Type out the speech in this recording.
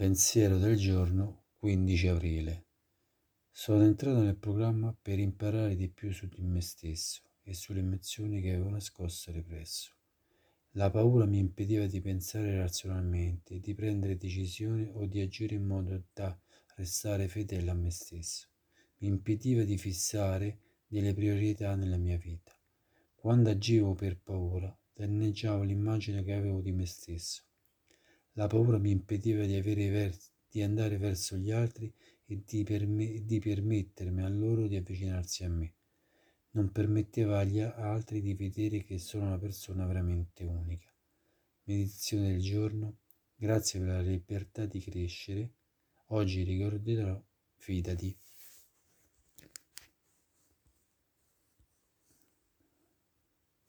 Pensiero del giorno 15 aprile. Sono entrato nel programma per imparare di più su di me stesso e sulle emozioni che avevo nascosto e represso. La paura mi impediva di pensare razionalmente, di prendere decisioni o di agire in modo da restare fedele a me stesso. Mi impediva di fissare delle priorità nella mia vita. Quando agivo per paura, danneggiavo l'immagine che avevo di me stesso la paura mi impediva di, vers- di andare verso gli altri e di, perme- di permettermi a loro di avvicinarsi a me. Non permetteva agli altri di vedere che sono una persona veramente unica. Meditazione del giorno. Grazie per la libertà di crescere. Oggi ricorderò, fidati.